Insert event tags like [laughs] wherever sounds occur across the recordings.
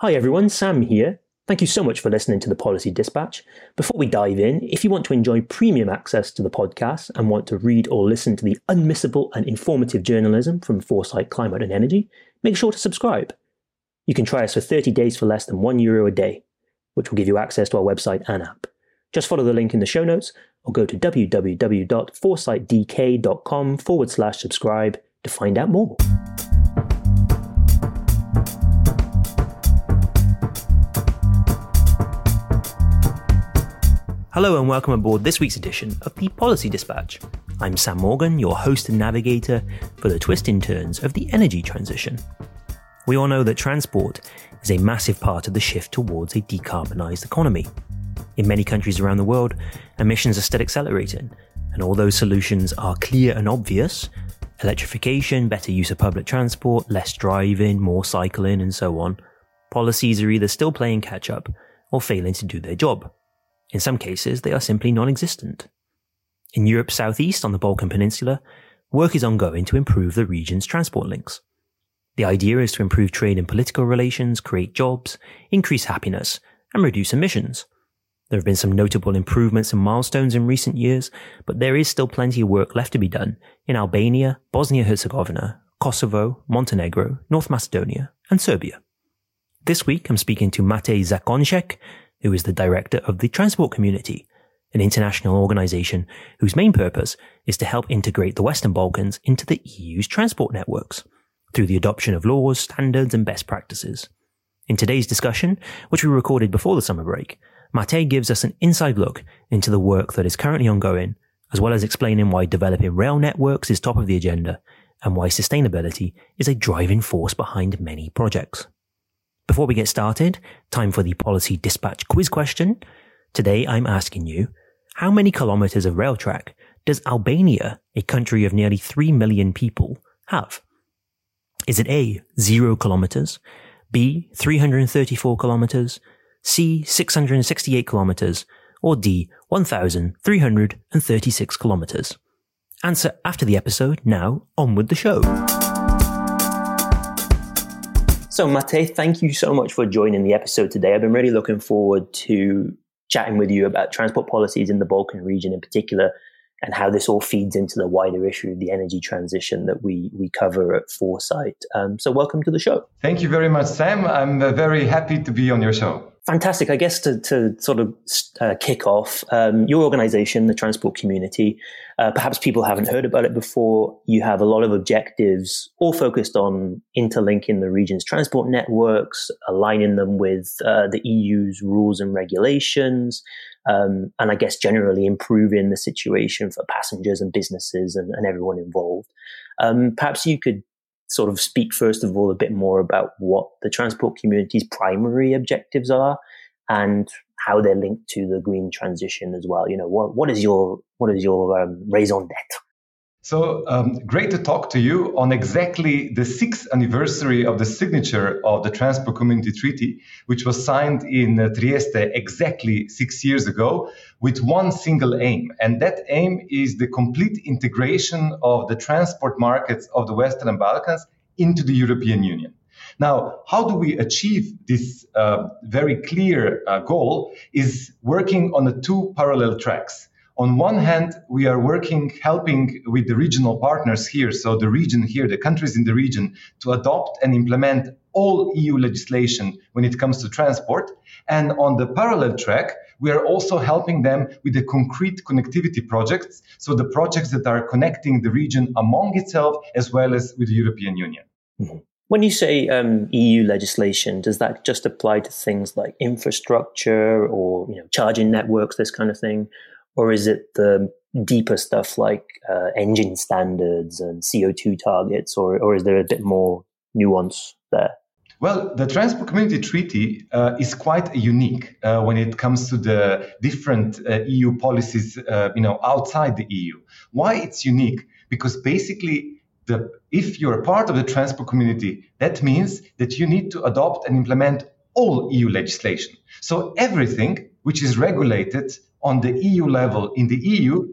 Hi everyone, Sam here. Thank you so much for listening to the Policy Dispatch. Before we dive in, if you want to enjoy premium access to the podcast and want to read or listen to the unmissable and informative journalism from Foresight Climate and Energy, make sure to subscribe. You can try us for 30 days for less than one euro a day, which will give you access to our website and app. Just follow the link in the show notes or go to www.foresightdk.com forward slash subscribe to find out more. Hello and welcome aboard this week's edition of the Policy Dispatch. I'm Sam Morgan, your host and navigator for the twists and turns of the energy transition. We all know that transport is a massive part of the shift towards a decarbonised economy. In many countries around the world, emissions are still accelerating, and although solutions are clear and obvious electrification, better use of public transport, less driving, more cycling, and so on policies are either still playing catch up or failing to do their job. In some cases, they are simply non existent. In Europe's southeast on the Balkan Peninsula, work is ongoing to improve the region's transport links. The idea is to improve trade and political relations, create jobs, increase happiness, and reduce emissions. There have been some notable improvements and milestones in recent years, but there is still plenty of work left to be done in Albania, Bosnia Herzegovina, Kosovo, Montenegro, North Macedonia, and Serbia. This week I'm speaking to Matej Zakonjšek, who is the director of the Transport Community, an international organization whose main purpose is to help integrate the Western Balkans into the EU's transport networks through the adoption of laws, standards, and best practices. In today's discussion, which we recorded before the summer break, Mate gives us an inside look into the work that is currently ongoing, as well as explaining why developing rail networks is top of the agenda and why sustainability is a driving force behind many projects. Before we get started, time for the policy dispatch quiz question. Today I'm asking you, how many kilometers of rail track does Albania, a country of nearly 3 million people, have? Is it A, 0 kilometers, B, 334 kilometers, C, 668 kilometers, or D, 1,336 kilometers? Answer after the episode. Now, on with the show. So, Matej, thank you so much for joining the episode today. I've been really looking forward to chatting with you about transport policies in the Balkan region in particular and how this all feeds into the wider issue of the energy transition that we, we cover at Foresight. Um, so, welcome to the show. Thank you very much, Sam. I'm uh, very happy to be on your show. Fantastic. I guess to, to sort of uh, kick off, um, your organization, the transport community, uh, perhaps people haven't heard about it before. You have a lot of objectives, all focused on interlinking the region's transport networks, aligning them with uh, the EU's rules and regulations, um, and I guess generally improving the situation for passengers and businesses and, and everyone involved. Um, perhaps you could sort of speak first of all a bit more about what the transport community's primary objectives are and how they're linked to the green transition as well. You know, what what is your what is your um, raison d'être? So um, great to talk to you on exactly the sixth anniversary of the signature of the Transport Community Treaty, which was signed in uh, Trieste exactly six years ago, with one single aim. And that aim is the complete integration of the transport markets of the Western Balkans into the European Union. Now, how do we achieve this uh, very clear uh, goal? Is working on the two parallel tracks on one hand, we are working, helping with the regional partners here, so the region here, the countries in the region, to adopt and implement all EU legislation when it comes to transport. And on the parallel track, we are also helping them with the concrete connectivity projects, so the projects that are connecting the region among itself as well as with the European Union. Mm-hmm. When you say um, EU legislation, does that just apply to things like infrastructure or you know charging networks, this kind of thing, or is it the deeper stuff like uh, engine standards and CO2 targets, or, or is there a bit more nuance there? Well, the Transport Community Treaty uh, is quite unique uh, when it comes to the different uh, EU policies, uh, you know, outside the EU. Why it's unique? Because basically, the, if you're a part of the transport community, that means that you need to adopt and implement all EU legislation. So everything which is regulated on the EU level in the EU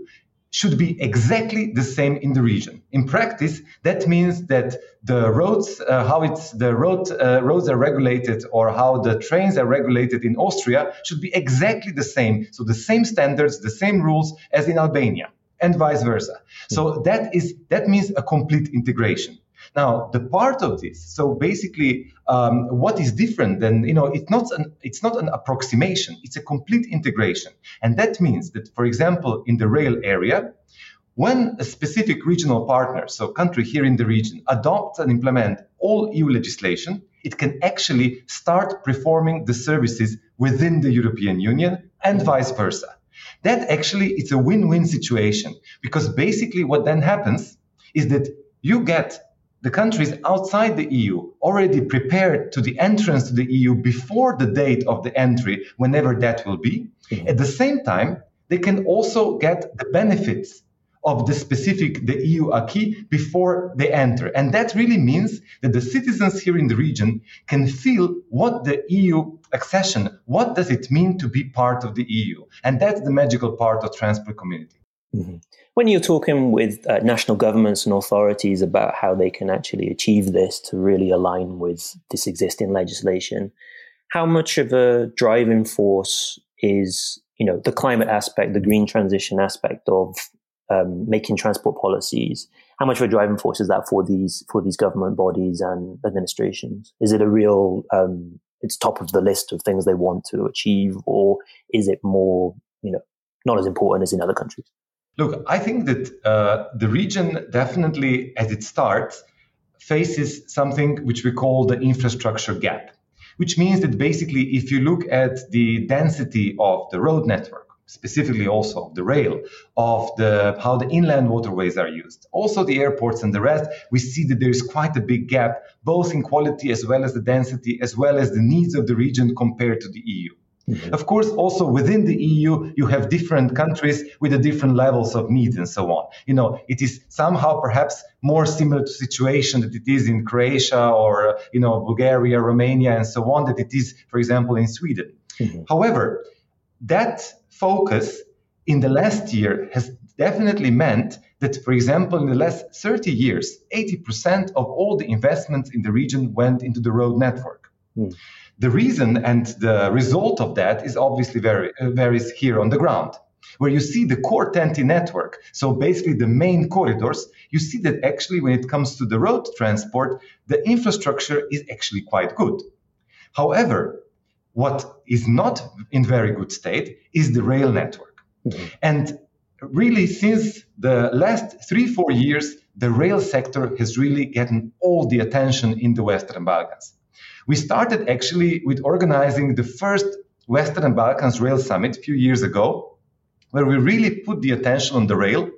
should be exactly the same in the region. In practice, that means that the roads, uh, how it's the road uh, roads are regulated, or how the trains are regulated in Austria, should be exactly the same. So the same standards, the same rules as in Albania, and vice versa. So that is that means a complete integration. Now, the part of this, so basically, um, what is different than you know, it's not an it's not an approximation; it's a complete integration, and that means that, for example, in the rail area, when a specific regional partner, so country here in the region, adopts and implement all EU legislation, it can actually start performing the services within the European Union and vice versa. That actually it's a win-win situation because basically what then happens is that you get the countries outside the EU already prepared to the entrance to the EU before the date of the entry, whenever that will be. Mm-hmm. At the same time, they can also get the benefits of the specific the EU acquis before they enter. And that really means that the citizens here in the region can feel what the EU accession, what does it mean to be part of the EU? And that's the magical part of transport community. Mm-hmm. When you're talking with uh, national governments and authorities about how they can actually achieve this to really align with this existing legislation, how much of a driving force is you know the climate aspect, the green transition aspect of um, making transport policies? How much of a driving force is that for these for these government bodies and administrations? Is it a real um, it's top of the list of things they want to achieve, or is it more you know not as important as in other countries? Look, I think that uh, the region definitely, as it starts, faces something which we call the infrastructure gap, which means that basically, if you look at the density of the road network, specifically also the rail, of the how the inland waterways are used, also the airports and the rest, we see that there is quite a big gap, both in quality as well as the density, as well as the needs of the region compared to the EU. Mm-hmm. Of course, also within the EU, you have different countries with the different levels of needs and so on. You know, it is somehow perhaps more similar to situation that it is in Croatia or, you know, Bulgaria, Romania, and so on, that it is, for example, in Sweden. Mm-hmm. However, that focus in the last year has definitely meant that, for example, in the last 30 years, 80% of all the investments in the region went into the road network. Mm. The reason and the result of that is obviously very uh, varies here on the ground. Where you see the core TEN-T network, so basically the main corridors, you see that actually when it comes to the road transport, the infrastructure is actually quite good. However, what is not in very good state is the rail network. Mm-hmm. And really, since the last three, four years, the rail sector has really gotten all the attention in the Western Balkans. We started actually with organizing the first Western and Balkans Rail Summit a few years ago, where we really put the attention on the rail.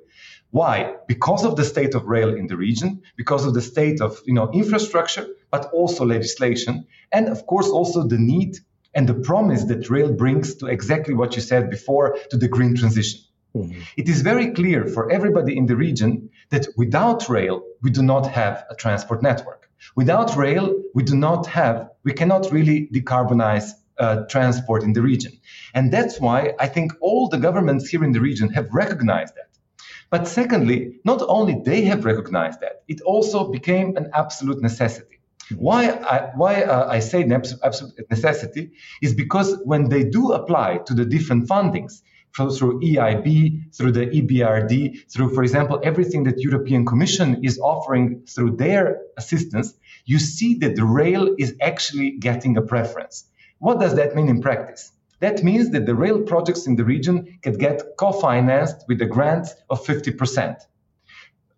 Why? Because of the state of rail in the region, because of the state of you know infrastructure, but also legislation, and of course also the need and the promise that rail brings to exactly what you said before to the green transition. Mm-hmm. It is very clear for everybody in the region that without rail, we do not have a transport network. Without rail, we do not have, we cannot really decarbonize uh, transport in the region. And that's why I think all the governments here in the region have recognized that. But secondly, not only they have recognized that, it also became an absolute necessity. Why I, why uh, I say an absolute necessity is because when they do apply to the different fundings, through EIB, through the EBRD, through, for example, everything that European Commission is offering through their assistance, you see that the rail is actually getting a preference. What does that mean in practice? That means that the rail projects in the region can get co-financed with a grant of 50%,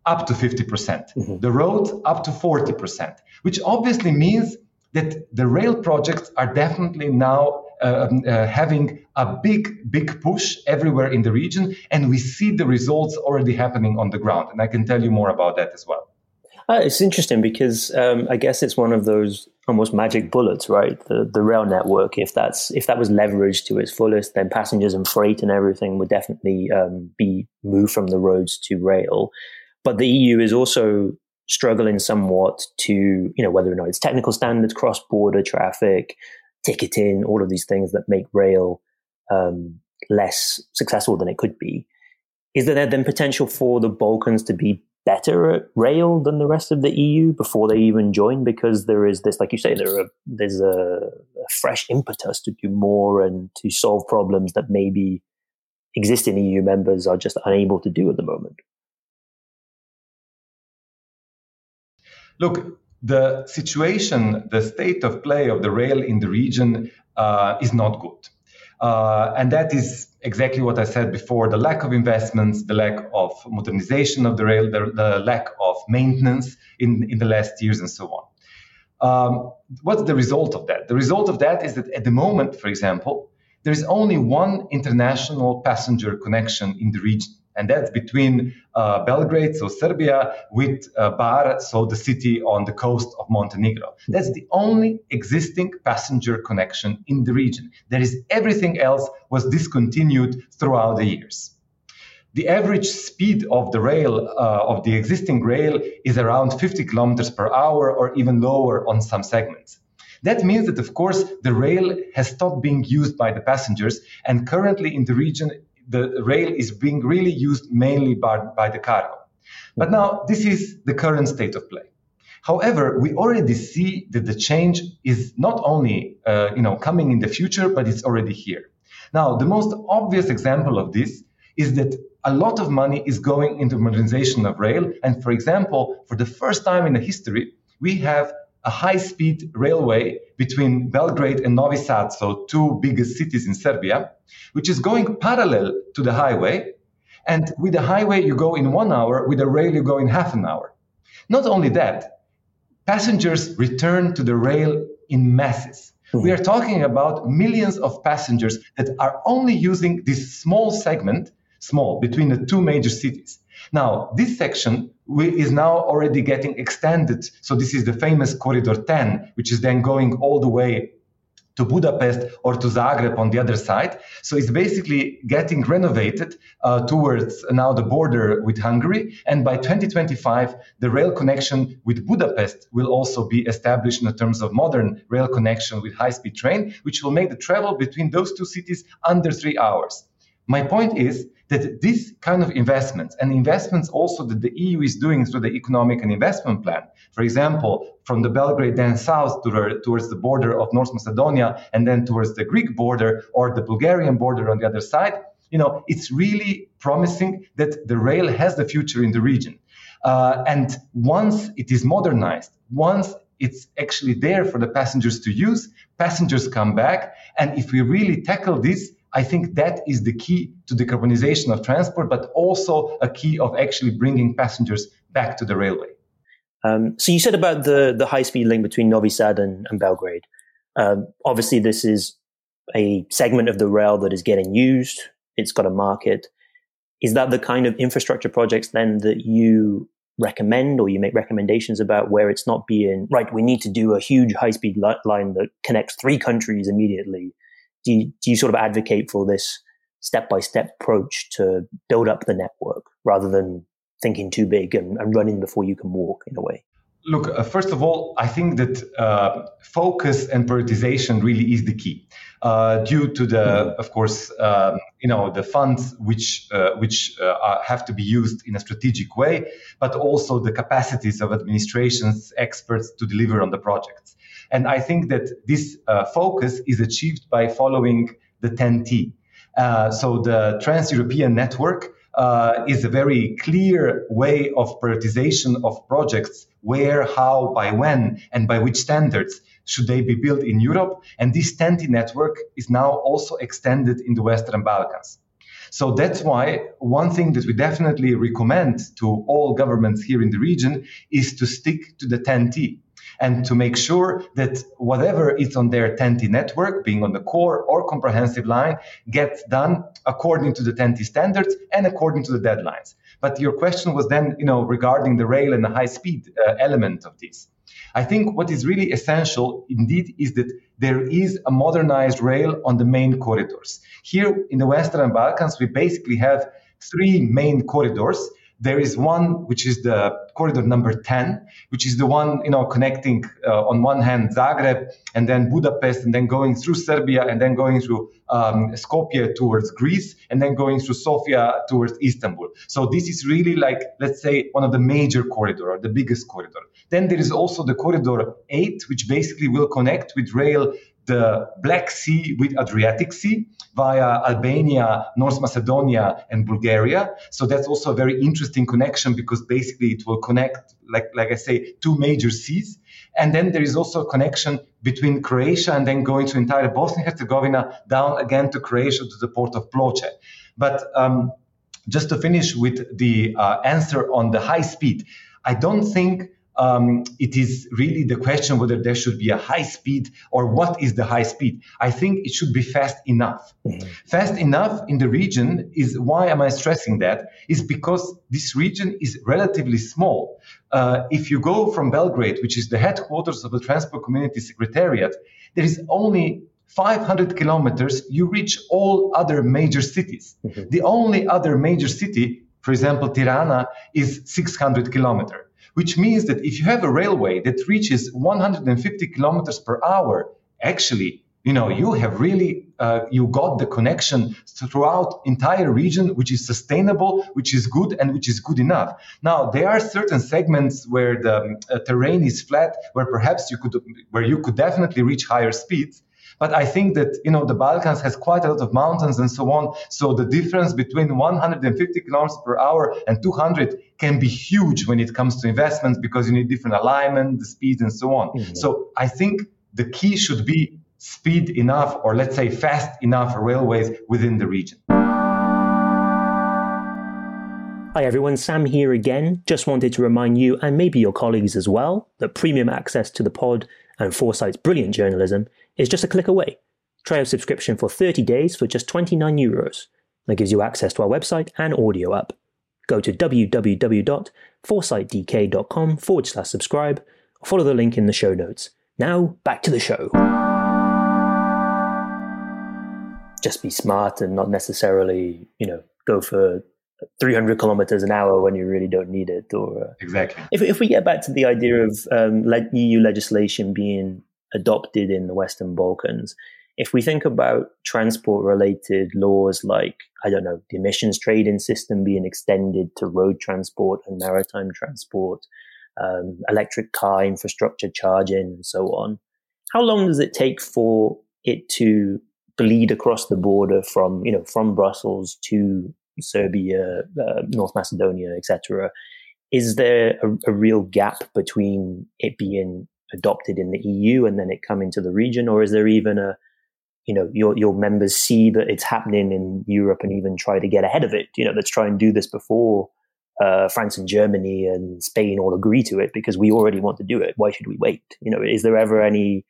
up to 50%. percent mm hmm The road up to 40%, which obviously means that the rail projects are definitely now having a big, big push everywhere in the region. And we see the results already happening on the ground. And I can tell you more about that as well. Uh, it's interesting because um, I guess it's one of those almost magic bullets, right? The the rail network. If that's if that was leveraged to its fullest, then passengers and freight and everything would definitely um, be moved from the roads to rail. But the EU is also struggling somewhat to, you know, whether or not it's technical standards, cross border traffic, ticketing, all of these things that make rail um, less successful than it could be. Is there then potential for the Balkans to be better at rail than the rest of the EU before they even join? Because there is this, like you say, there are, there's a, a fresh impetus to do more and to solve problems that maybe existing EU members are just unable to do at the moment. Look, the situation, the state of play of the rail in the region uh, is not good. Uh, and that is exactly what I said before the lack of investments, the lack of modernization of the rail, the, the lack of maintenance in, in the last years, and so on. Um, what's the result of that? The result of that is that at the moment, for example, there is only one international passenger connection in the region and that's between uh, Belgrade, so Serbia, with uh, Bar, so the city on the coast of Montenegro. That's the only existing passenger connection in the region. There is everything else was discontinued throughout the years. The average speed of the rail, uh, of the existing rail, is around 50 kilometers per hour or even lower on some segments. That means that, of course, the rail has stopped being used by the passengers, and currently in the region, the rail is being really used mainly by, by the cargo. But now this is the current state of play. However, we already see that the change is not only uh, you know coming in the future, but it's already here. Now, the most obvious example of this is that a lot of money is going into modernization of rail. And for example, for the first time in the history, we have a high-speed railway between Belgrade and Novi Sad, so two biggest cities in Serbia, which is going parallel to the highway. And with the highway, you go in one hour. With the rail, you go in half an hour. Not only that, passengers return to the rail in masses. Mm-hmm. We are talking about millions of passengers that are only using this small segment, small, between the two major cities. Now, this section is now already getting extended. So this is the famous Corridor 10, which is then going all the way to Budapest or to Zagreb on the other side. So it's basically getting renovated uh, towards now the border with Hungary. And by 2025, the rail connection with Budapest will also be established in terms of modern rail connection with high speed train, which will make the travel between those two cities under three hours. My point is that this kind of investments and investments also that the EU is doing through the economic and investment plan, for example, from the Belgrade then south to the, towards the border of North Macedonia and then towards the Greek border or the Bulgarian border on the other side, you know, it's really promising that the rail has the future in the region. Uh, and once it is modernized, once it's actually there for the passengers to use, passengers come back. And if we really tackle this, I think that is the key to decarbonization of transport, but also a key of actually bringing passengers back to the railway. Um, so you said about the the high speed link between Novi Sad and, and Belgrade. Um, obviously, this is a segment of the rail that is getting used. It's got a market. Is that the kind of infrastructure projects then that you recommend or you make recommendations about where it's not being right? We need to do a huge high speed line that connects three countries immediately do you, do you sort of advocate for this step by step approach to build up the network rather than thinking too big and, and running before you can walk in a way? Look, uh, first of all, I think that uh, focus and prioritization really is the key. Uh, due to the, mm-hmm. of course, um, you know, the funds which uh, which uh, have to be used in a strategic way, but also the capacities of administrations, experts to deliver on the projects. And I think that this uh, focus is achieved by following the TEN-T. Uh, so the Trans-European Network uh, is a very clear way of prioritization of projects where, how, by when, and by which standards should they be built in Europe. And this TEN-T network is now also extended in the Western Balkans. So that's why one thing that we definitely recommend to all governments here in the region is to stick to the TEN-T and to make sure that whatever is on their TEN-T network, being on the core or comprehensive line, gets done according to the TEN-T standards and according to the deadlines. But your question was then, you know, regarding the rail and the high speed uh, element of this. I think what is really essential indeed is that there is a modernized rail on the main corridors. Here in the Western Balkans, we basically have three main corridors There is one which is the corridor number 10, which is the one you know connecting uh, on one hand Zagreb and then Budapest and then going through Serbia and then going through um, Skopje towards Greece and then going through Sofia towards Istanbul. So this is really like let's say one of the major corridor or the biggest corridor. Then there is also the corridor 8, which basically will connect with rail the Black Sea with Adriatic Sea via Albania, North Macedonia, and Bulgaria. So that's also a very interesting connection because basically it will connect, like, like I say, two major seas. And then there is also a connection between Croatia and then going to entire Bosnia and Herzegovina down again to Croatia to the port of Ploče. But um, just to finish with the uh, answer on the high speed, I don't think um, it is really the question whether there should be a high speed or what is the high speed. I think it should be fast enough. Mm-hmm. Fast enough in the region is why am I stressing that? Is because this region is relatively small. Uh, if you go from Belgrade, which is the headquarters of the Transport Community Secretariat, there is only 500 kilometers, you reach all other major cities. Mm-hmm. The only other major city, for example, Tirana, is 600 kilometers which means that if you have a railway that reaches 150 kilometers per hour, actually, you know, you have really uh, you got the connection throughout entire region, which is sustainable, which is good, and which is good enough. Now there are certain segments where the uh, terrain is flat, where perhaps you could where you could definitely reach higher speeds. But I think that you know the Balkans has quite a lot of mountains and so on. So the difference between 150 kilometers per hour and 200 can be huge when it comes to investments because you need different alignment, the speed, and so on. Mm-hmm. So I think the key should be speed enough, or let's say fast enough railways within the region. Hi everyone, Sam here again. Just wanted to remind you and maybe your colleagues as well that premium access to the pod and Foresight's brilliant journalism is just a click away. Try a subscription for 30 days for just 29 euros. That gives you access to our website and audio app. Go to www.foresightdk.com forward slash subscribe or follow the link in the show notes. Now, back to the show. Just be smart and not necessarily, you know, go for 300 kilometers an hour when you really don't need it. Or uh, exactly. If, if we get back to the idea of um, EU legislation being adopted in the Western Balkans, if we think about transport related laws like, I don't know, the emissions trading system being extended to road transport and maritime transport, um, electric car infrastructure charging, and so on, how long does it take for it to bleed across the border from, you know, from Brussels to Serbia, uh, North Macedonia, etc. Is there a, a, real gap between it being adopted in the EU and then it come into the region, or is there even a you know your your members see that it's happening in Europe and even try to get ahead of it? You know, let's try and do this before uh, France and Germany and Spain all agree to it because we already want to do it. Why should we wait? You know, is there ever any?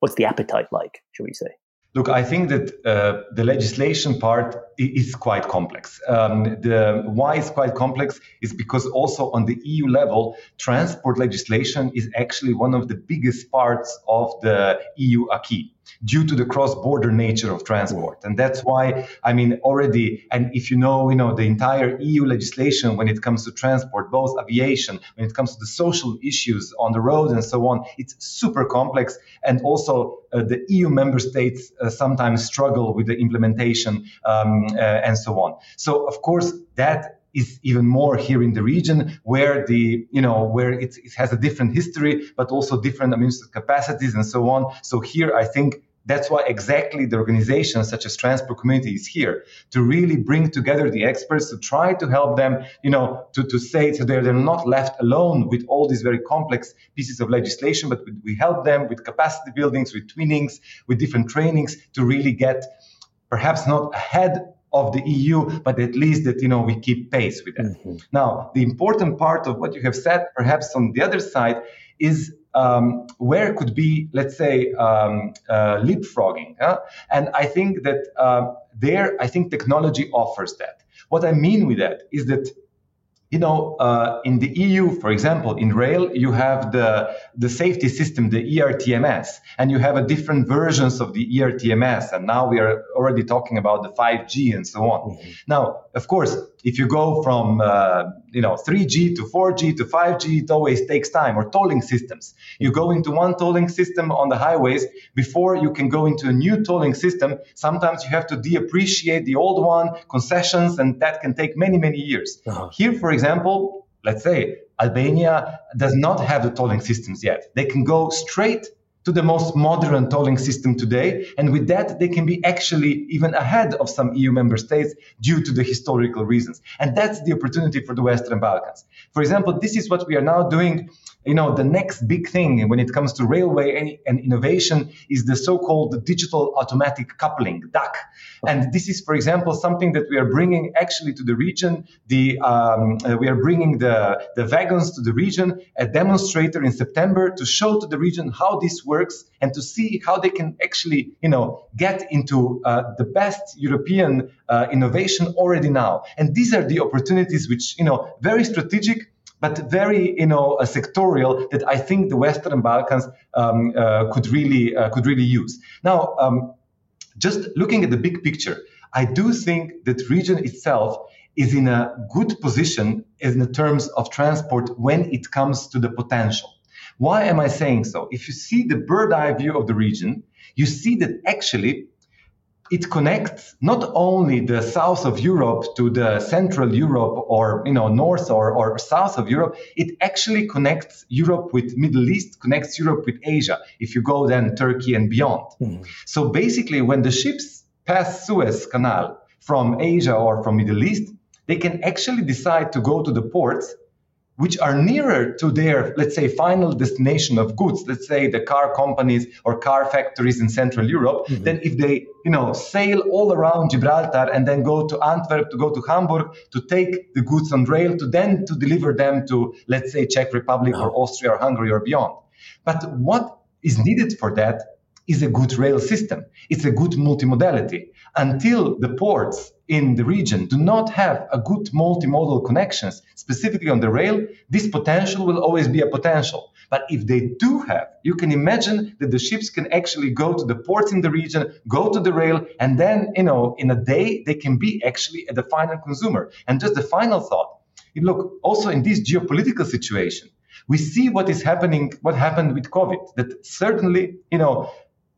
What's the appetite like? Should we say? Look, I think that uh, the legislation part is quite complex. Um, the why is quite complex is because also on the EU level, transport legislation is actually one of the biggest parts of the EU acquis due to the cross-border nature of transport. And that's why, I mean, already, and if you know, you know, the entire EU legislation when it comes to transport, both aviation, when it comes to the social issues on the road and so on, it's super complex. And also uh, the EU member states uh, sometimes struggle with the implementation um, uh, and so on. So of course, that is even more here in the region where the you know where it, it has a different history but also different administrative capacities and so on so here i think that's why exactly the organizations such as transport community is here to really bring together the experts to try to help them you know to, to say so they're, they're not left alone with all these very complex pieces of legislation but we help them with capacity buildings with twinnings with different trainings to really get perhaps not ahead of the EU, but at least that you know we keep pace with that. Mm-hmm. Now, the important part of what you have said, perhaps on the other side, is um, where could be, let's say, um, uh, leapfrogging. And I think that uh, there, I think technology offers that. What I mean with that is that you know, uh, in the EU, for example, in rail, you have the, the safety system, the ERTMS, and you have a different versions of the ERTMS. And now we are already talking about the 5G and so on. Mm-hmm. Now, of course, If you go from uh, you know 3G to 4G to 5G, it always takes time. Or tolling systems. You go into one tolling system on the highways before you can go into a new tolling system. Sometimes you have to depreciate the old one, concessions, and that can take many many years. Uh-huh. Here, for example, let's say Albania does not have the tolling systems yet. They can go straight to the most modern tolling system today. And with that, they can be actually even ahead of some EU member states due to the historical reasons. And that's the opportunity for the Western Balkans. For example, this is what we are now doing you know, the next big thing when it comes to railway and innovation is the so-called digital automatic coupling, DAC. And this is, for example, something that we are bringing actually to the region. The um, uh, we are bringing the the wagons to the region, a demonstrator in September to show to the region how this works and to see how they can actually, you know, get into uh, the best European uh, innovation already now. And these are the opportunities which, you know, very strategic but very you know sectorial that I think the Western Balkans um, uh, could really uh, could really use. Now, um, just looking at the big picture, I do think that region itself is in a good position in terms of transport when it comes to the potential. Why am I saying so? If you see the bird eye view of the region, you see that actually it connects not only the south of Europe to the central Europe or you know north or, or south of Europe, it actually connects Europe with Middle East, connects Europe with Asia. If you go then Turkey and beyond. Mm. So basically, when the ships pass Suez Canal from Asia or from Middle East, they can actually decide to go to the ports which are nearer to their, let's say, final destination of goods, let's say the car companies or car factories in Central Europe, mm-hmm. than if they, you know, sail all around Gibraltar and then go to Antwerp, to go to Hamburg, to take the goods on rail, to then to deliver them to, let's say, Czech Republic or Austria or Hungary or beyond. But what is needed for that is a good rail system. It's a good multimodality. Until the ports in the region do not have a good multimodal connections, specifically on the rail, this potential will always be a potential. But if they do have, you can imagine that the ships can actually go to the ports in the region, go to the rail, and then, you know, in a day, they can be actually at the final consumer. And just the final thought, look, also in this geopolitical situation, we see what is happening, what happened with COVID, that certainly, you know,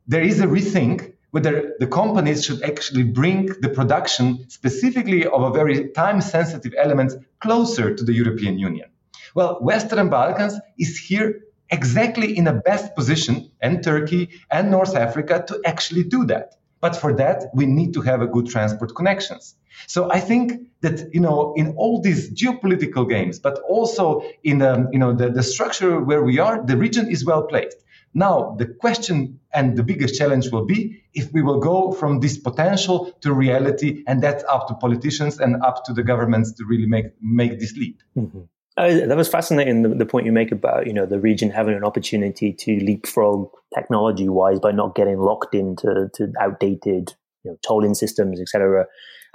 there is a rethink whether the companies should actually bring the production specifically of a very time sensitive element closer to the European Union. Well, Western Balkans is here exactly in the best position, and Turkey and North Africa, to actually do that. But for that, we need to have a good transport connections. So I think that you know in all these geopolitical games, but also in the you know the, the structure where we are, the region is well placed. Now, the question and the biggest challenge will be if we will go from this potential to reality, and that's up to politicians and up to the governments to really make make this leap. Mm-hmm. Uh, that was fascinating. The, the, point you make about you know the region having an opportunity to leapfrog technology wise by not getting locked into to outdated you know, tolling systems, etc.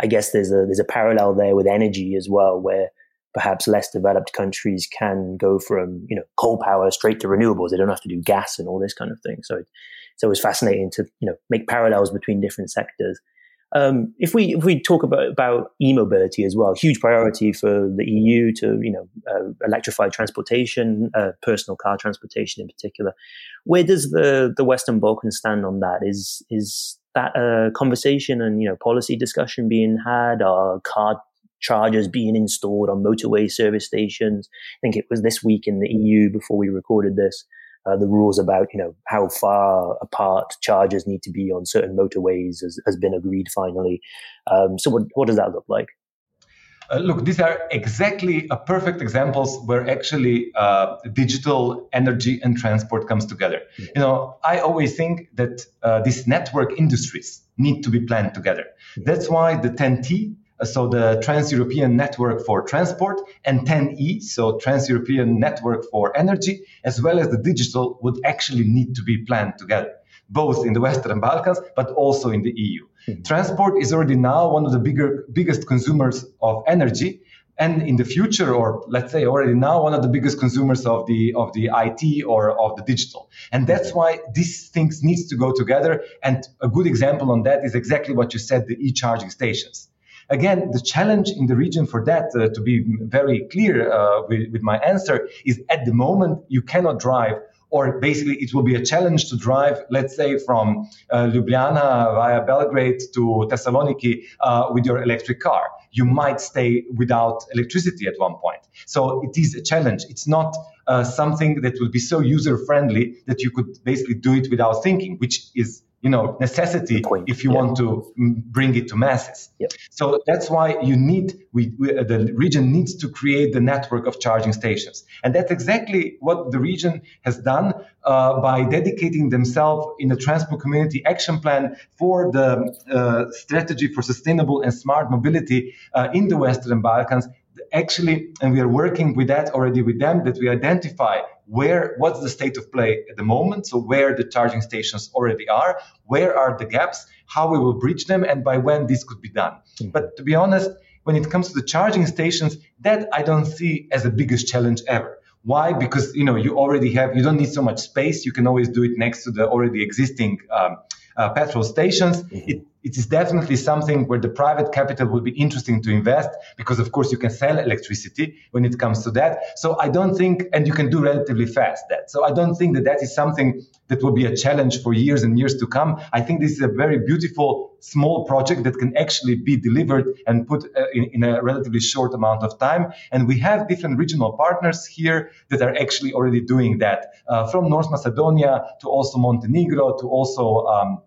I guess there's a there's a parallel there with energy as well, where perhaps less developed countries can go from you know coal power straight to renewables. They don't have to do gas and all this kind of thing. So it, it's always fascinating to you know make parallels between different sectors. Um, if we if we talk about about e-mobility as well, huge priority for the EU to you know uh, electrify transportation, uh, personal car transportation in particular. Where does the the Western Balkans stand on that? Is is that a conversation and you know policy discussion being had? Are car chargers being installed on motorway service stations. I think it was this week in the EU before we recorded this. Uh, the rules about you know how far apart chargers need to be on certain motorways has, has been agreed finally. Um, so what what does that look like? Uh, look, these are exactly a perfect examples where actually uh, digital energy and transport comes together. Mm-hmm. You know, I always think that uh, these network industries need to be planned together. Mm-hmm. That's why the TEN-T uh, so the Trans-European Network for Transport, and TEN-E, so Trans-European Network for Energy, as well as the digital, would actually need to be planned together, both in the Western Balkans, but also in the EU. Mm-hmm. Transport is already now one of the bigger, biggest consumers of energy, and in the future, or let's say already now, one of the biggest consumers of the of the IT or of the digital. And that's why these things needs to go together. And a good example on that is exactly what you said: the e-charging stations Again, the challenge in the region for that, uh, to be very clear uh, with, with my answer, is at the moment you cannot drive or basically it will be a challenge to drive, let's say, from uh, Ljubljana via Belgrade to Thessaloniki uh, with your electric car. You might stay without electricity at one point. So it is a challenge. It's not uh, something that will be so user friendly that you could basically do it without thinking, which is you know necessity if you yeah. want to bring it to masses. So that's why you need we, we, uh, the region needs to create the network of charging stations. And that's exactly what the region has done uh, by dedicating themselves in the transport community action plan for the uh, strategy for sustainable and smart mobility uh, in the western balkans. Actually and we are working with that already with them that we identify where what's the state of play at the moment so where the charging stations already are where are the gaps how we will bridge them and by when this could be done mm-hmm. but to be honest when it comes to the charging stations that i don't see as the biggest challenge ever why because you know you already have you don't need so much space you can always do it next to the already existing um, uh, petrol stations. Mm-hmm. It, it is definitely something where the private capital will be interesting to invest because, of course, you can sell electricity when it comes to that. So I don't think, and you can do relatively fast that. So I don't think that that is something that will be a challenge for years and years to come. I think this is a very beautiful small project that can actually be delivered and put uh, in, in, a relatively short amount of time. And we have different regional partners here that are actually already doing that, uh, from North Macedonia to also Montenegro to also um,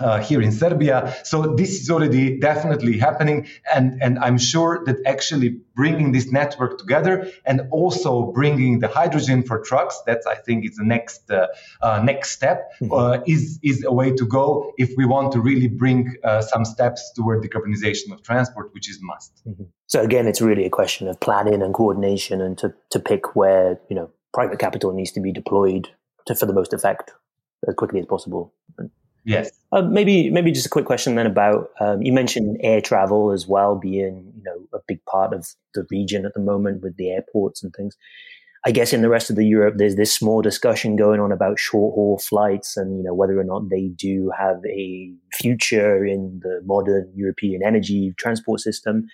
uh, here in Serbia. So this is already definitely happening, and and I'm sure that actually bringing this network together and also bringing the hydrogen for trucks that's I think is the next uh, uh, next step mm-hmm. Uh, is is a way to go if we want to really bring uh, some steps toward decarbonization of transport, which is must. Mm-hmm. So again, it's really a question of planning and coordination, and to to pick where you know private capital needs to be deployed to for the most effect as quickly as possible. Yes. Uh, maybe maybe just a quick question then about um, you mentioned air travel as well being you know a big part of the region at the moment with the airports and things. I guess in the rest of the Europe, there's this small discussion going on about short haul flights and you know whether or not they do have a future in the modern European energy transport system.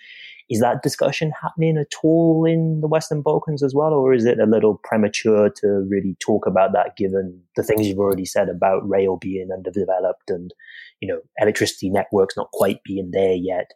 Is that discussion happening at all in the Western Balkans as well, or is it a little premature to really talk about that given the things you've already said about rail being underdeveloped and you know electricity networks not quite being there yet?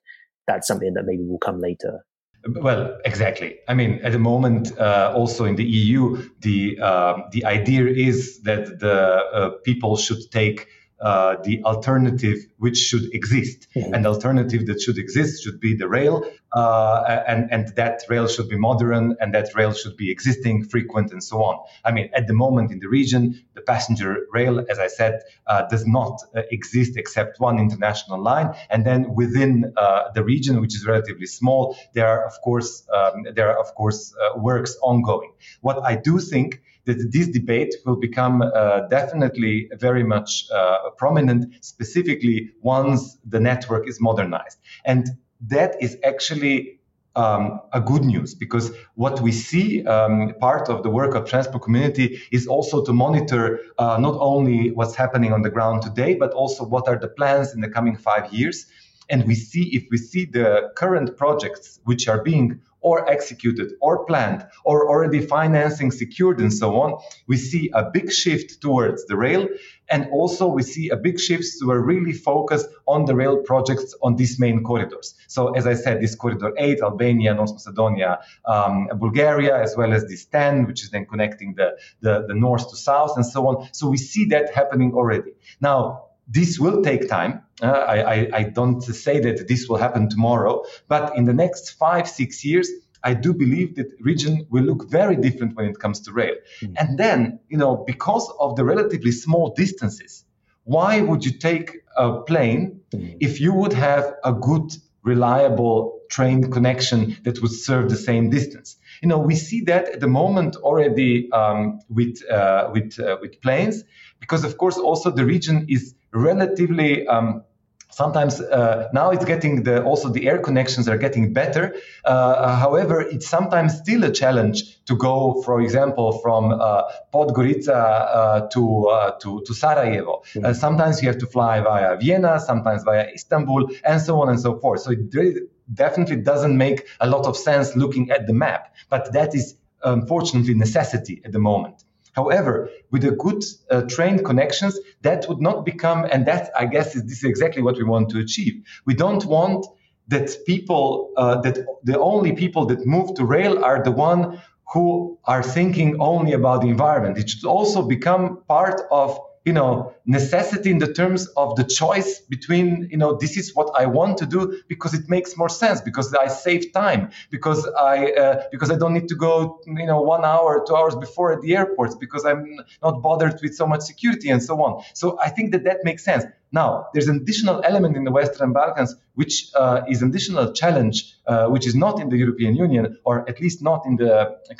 That's something that maybe will come later. Well, exactly. I mean, at the moment, uh, also in the EU, the uh, the idea is that the uh, people should take uh, the alternative which should exist. Mm-hmm. And the alternative that should exist should be the rail, uh, and, and that rail should be modern, and that rail should be existing, frequent, and so on. I mean, at the moment in the region, the passenger rail, as I said, uh, does not uh, exist except one international line. And then within uh, the region, which is relatively small, there are, of course, um, there are, of course, works ongoing. What I do think that this debate will become uh, definitely very much uh, prominent, specifically once the network is modernized. And that is actually um, a good news because what we see, um, part of the work of transport community is also to monitor uh, not only what's happening on the ground today, but also what are the plans in the coming five years. And we see if we see the current projects which are being or executed or planned or already financing secured and so on, we see a big shift towards the rail. And also we see a big shift to a really focus on the rail projects on these main corridors. So as I said, this corridor 8, Albania, North Macedonia, um, Bulgaria, as well as this 10, which is then connecting the, the, the north to south and so on. So we see that happening already. Now, this will take time. Uh, I, I, I, don't say that this will happen tomorrow, but in the next five, six years, I do believe that region will look very different when it comes to rail. Mm-hmm. And then, you know, because of the relatively small distances, why would you take a plane mm-hmm. if you would have a good, reliable train connection that would serve the same distance? You know, we see that at the moment already um, with uh, with uh, with planes, because of course also the region is relatively um, sometimes uh, now it's getting the also the air connections are getting better. Uh, however it's sometimes still a challenge to go for example from uh, podgorica uh, to, uh, to to sarajevo. Mm-hmm. sometimes you have to fly via vienna sometimes via istanbul and so on and so forth. So it really definitely doesn't make a lot of sense looking at the map but that is unfortunately necessity at the moment However, with a good uh, train connections, that would not become, and that I guess is this is exactly what we want to achieve. We don't want that people, uh, that the only people that move to rail are the one who are thinking only about the environment. It should also become part of you know necessity in the terms of the choice between you know this is what i want to do because it makes more sense because i save time because i uh, because i don't need to go you know one hour two hours before at the airports because i'm not bothered with so much security and so on. So i think that that makes sense. Now there's an additional element in the western balkans which uh, is an additional challenge uh, which is not in the european union or at least not in the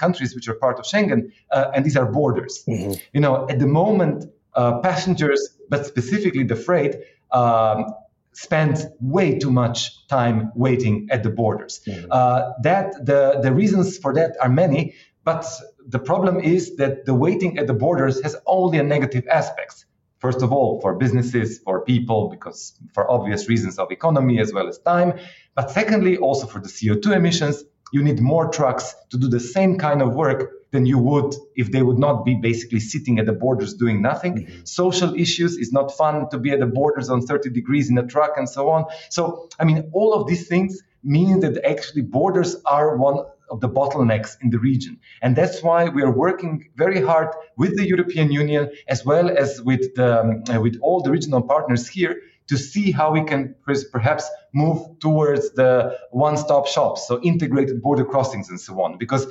countries which are part of schengen uh, and these are borders. Mm-hmm. you know at the moment passengers, but specifically the freight, um, spend way too much time waiting at the borders. Mm-hmm. Uh, that the the reasons for that are many, but the problem is that the waiting at the borders has only a negative aspects. First of all, for businesses, for people, because for obvious reasons of economy as well as time. But secondly, also for the CO2 emissions, you need more trucks to do the same kind of work than you would if they would not be basically sitting at the borders doing nothing. Mm-hmm. Social issues is not fun to be at the borders on 30 degrees in a truck and so on. So, I mean, all of these things mean that actually borders are one of the bottlenecks in the region. And that's why we are working very hard with the European Union as well as with, the, um, uh, with all the regional partners here to see how we can perhaps move towards the one-stop shops, so integrated border crossings and so on. Because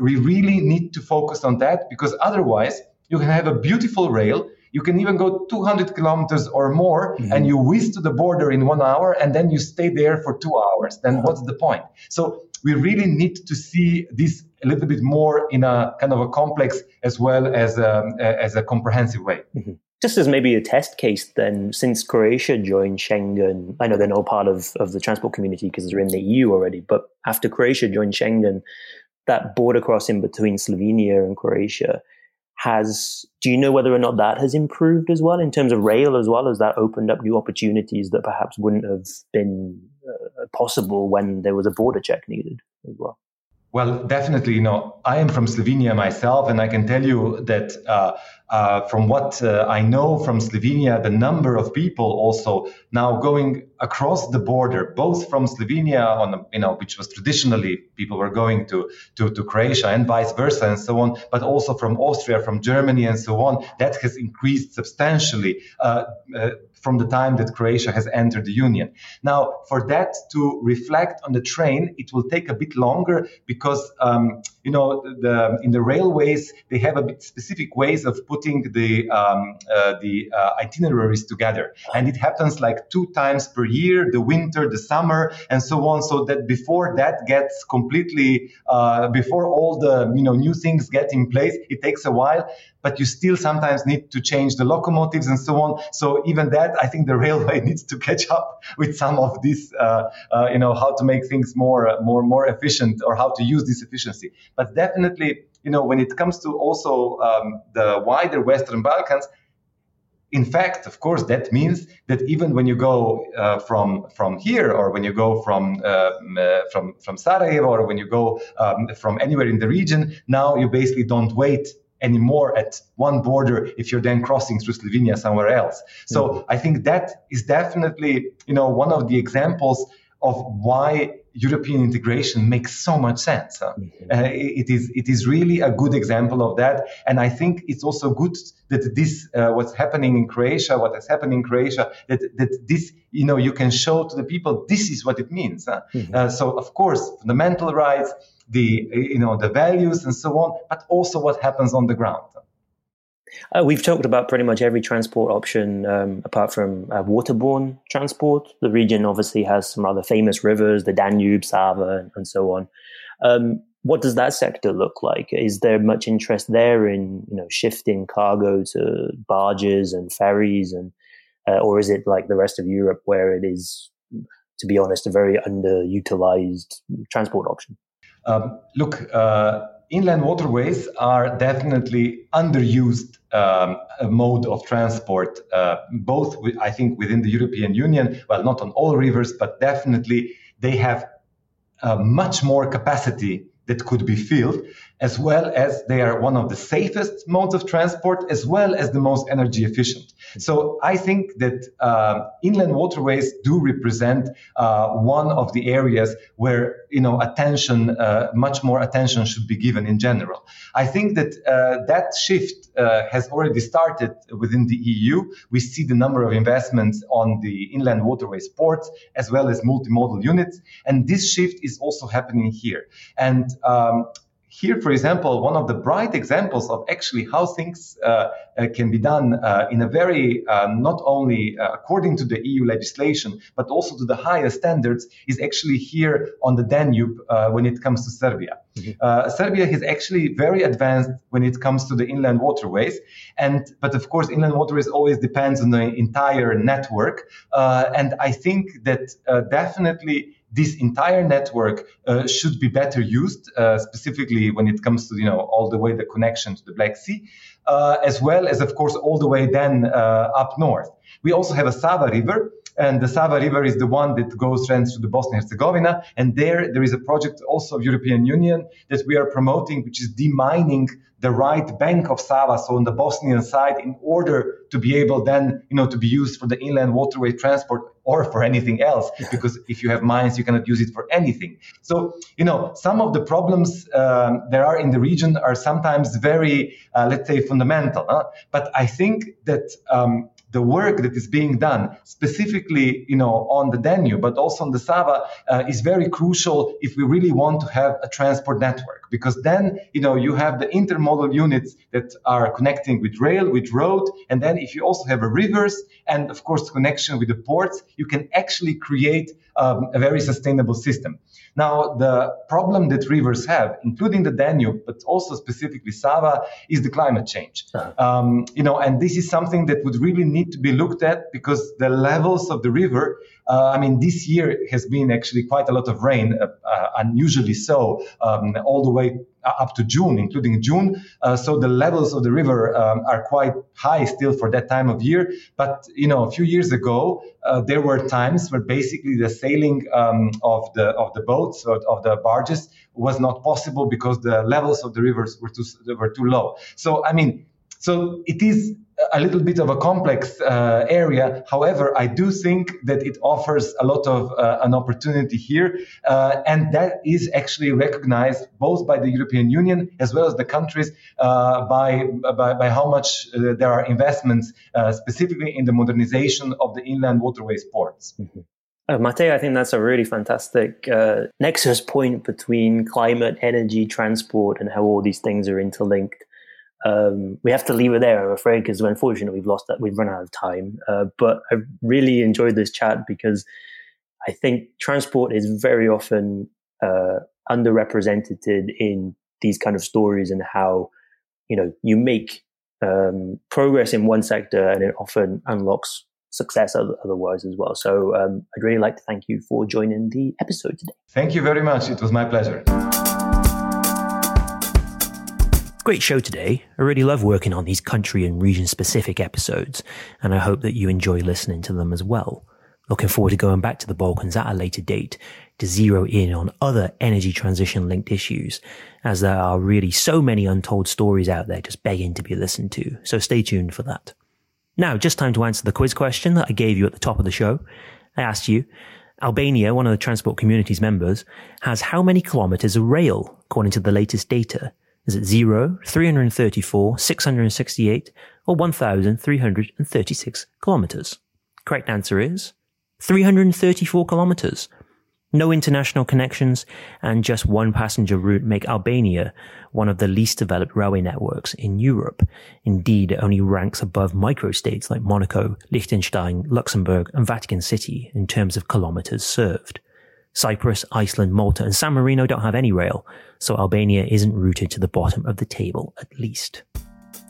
we really need to focus on that because otherwise you can have a beautiful rail you can even go 200 kilometers or more mm-hmm. and you whiz to the border in one hour and then you stay there for two hours then what's the point so we really need to see this a little bit more in a kind of a complex as well as a, as a comprehensive way mm-hmm. Just as maybe a test case, then, since Croatia joined Schengen, I know they're not part of, of the transport community because they're in the EU already, but after Croatia joined Schengen, that border crossing between Slovenia and Croatia has do you know whether or not that has improved as well in terms of rail as well? As that opened up new opportunities that perhaps wouldn't have been uh, possible when there was a border check needed as well? Well, definitely, you know, I am from Slovenia myself, and I can tell you that uh, uh, from what uh, I know from Slovenia, the number of people also now going across the border, both from Slovenia, on you know, which was traditionally people were going to, to to Croatia and vice versa and so on, but also from Austria, from Germany, and so on, that has increased substantially uh, uh, from the time that Croatia has entered the Union. Now, for that to reflect on the train, it will take a bit longer because um, you know the, in the railways they have a bit specific ways of putting the um, uh, the uh, itineraries together, and it happens like two times per year: the winter, the summer, and so on. So that before that gets completely uh, before all the you know new things get in place, it takes a while but you still sometimes need to change the locomotives and so on. So even that, I think the railway [laughs] needs to catch up with some of this, uh, uh, you know, how to make things more, more, more efficient or how to use this efficiency. But definitely, you know, when it comes to also um, the wider Western Balkans, in fact, of course, that means that even when you go uh, from from here, or when you go from uh, uh, from from Sarajevo, or when you go um, from anywhere in the region, now you basically don't wait anymore at one border if you're then crossing through Slovenia somewhere else. So mm-hmm. I think that is definitely, you know, one of the examples of why European integration makes so much sense. Mm-hmm. Uh, it is it is really a good example of that, and I think it's also good that this uh, what's happening in Croatia, what has happened in Croatia, that that this you know you can show to the people this is what it means. Mm-hmm. Uh, so of course, fundamental rights, the you know the values and so on, but also what happens on the ground. Uh, we've talked about pretty much every transport option um, apart from uh, waterborne transport. The region obviously has some rather famous rivers, the Danube, Sava, and, so on. Um, what does that sector look like? Is there much interest there in you know shifting cargo to barges and ferries and uh, or is it like the rest of Europe where it is, to be honest, a very underutilized transport option? Um, look, uh, inland waterways are definitely underused um, mode of transport, uh, both, I think, within the European Union. Well, not on all rivers, but definitely they have uh, much more capacity that could be filled, as well as they are one of the safest modes of transport, as well as the most energy efficient. So I think that uh, inland waterways do represent uh, one of the areas where you know attention, uh, much more attention, should be given in general. I think that uh, that shift uh, has already started within the EU. We see the number of investments on the inland waterways ports as well as multimodal units, and this shift is also happening here. And um, here, for example, one of the bright examples of actually how things uh, uh, can be done uh, in a very uh, not only uh, according to the EU legislation but also to the highest standards is actually here on the Danube uh, when it comes to Serbia. Mm-hmm. Serbia is actually very advanced when it comes to the inland waterways, and but of course, inland waterways always depends on the entire network, and I think that definitely this entire network uh, should be better used, uh, specifically when it comes to you know all the way the connection to the Black Sea, uh, as well as of course all the way then uh, up north. We also have a Sava River, and the Sava River is the one that goes through the Bosnia and Herzegovina. And there, there is a project also of European Union that we are promoting, which is demining the right bank of Sava, so on the Bosnian side, in order to be able then, you know, to be used for the inland waterway transport or for anything else. [laughs] Because if you have mines, you cannot use it for anything. So, you know, some of the problems um, there are in the region are sometimes very, uh, let's say, fundamental. Huh? But I think that um, the work that is being done specifically you know on the danube but also on the sava uh, is very crucial if we really want to have a transport network because then you know you have the intermodal units that are connecting with rail with road and then if you also have a rivers and of course connection with the ports you can actually create um, a very sustainable system now, the problem that rivers have, including the Danube, but also specifically Sava, is the climate change. Um, you know, and this is something that would really need to be looked at because the levels of the river I mean, this year has been actually quite a lot of rain, uh, uh, unusually so, um, all the way up to June, including June. Uh, so the levels of the river um, are quite high still for that time of year. But you know, a few years ago, uh, there were times where basically the sailing um, of the of the boats or of the barges was not possible because the levels of the rivers were too were too low. So I mean, so it is a little bit of a complex uh, area. However, I do think that it offers a lot of uh, an opportunity here, uh, and that is actually recognized both by the European Union as well as the countries uh, by, by, by how much uh, there are investments uh, specifically in the modernization of the inland waterways ports. Mm-hmm. Uh, I think that's a really fantastic nexus point between climate, energy, transport, and how all these things are interlinked um, we have to leave it there, I'm afraid, because unfortunately we've lost that, we've run out of time. Uh, but I really enjoyed this chat because I think transport is very often uh, underrepresented in these kind of stories and how you know you make um, progress in one sector and it often unlocks success otherwise as well. So um, I'd really like to thank you for joining the episode today. Thank you very much. It was my pleasure. Great show today. I really love working on these country and region specific episodes, and I hope that you enjoy listening to them as well. Looking forward to going back to the Balkans at a later date to zero in on other energy transition linked issues, as there are really so many untold stories out there just begging to be listened to. So stay tuned for that. Now, just time to answer the quiz question that I gave you at the top of the show. I asked you, Albania, one of the transport community's members, has how many kilometers of rail according to the latest data? Is it 0, 334, 668, or 1,336 kilometers? Correct answer is 334 kilometers. No international connections and just one passenger route make Albania one of the least developed railway networks in Europe. Indeed, it only ranks above microstates like Monaco, Liechtenstein, Luxembourg, and Vatican City in terms of kilometers served. Cyprus, Iceland, Malta, and San Marino don't have any rail, so Albania isn't rooted to the bottom of the table at least.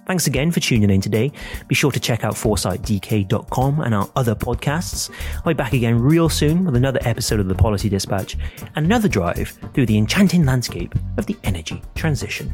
Thanks again for tuning in today. Be sure to check out foresightdk.com and our other podcasts. I'll be back again real soon with another episode of the Policy Dispatch and another drive through the enchanting landscape of the energy transition.